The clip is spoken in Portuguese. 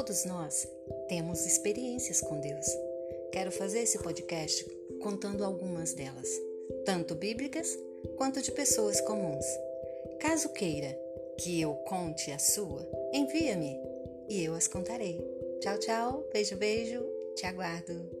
Todos nós temos experiências com Deus. Quero fazer esse podcast contando algumas delas, tanto bíblicas quanto de pessoas comuns. Caso queira que eu conte a sua, envia-me e eu as contarei. Tchau, tchau, beijo, beijo, te aguardo.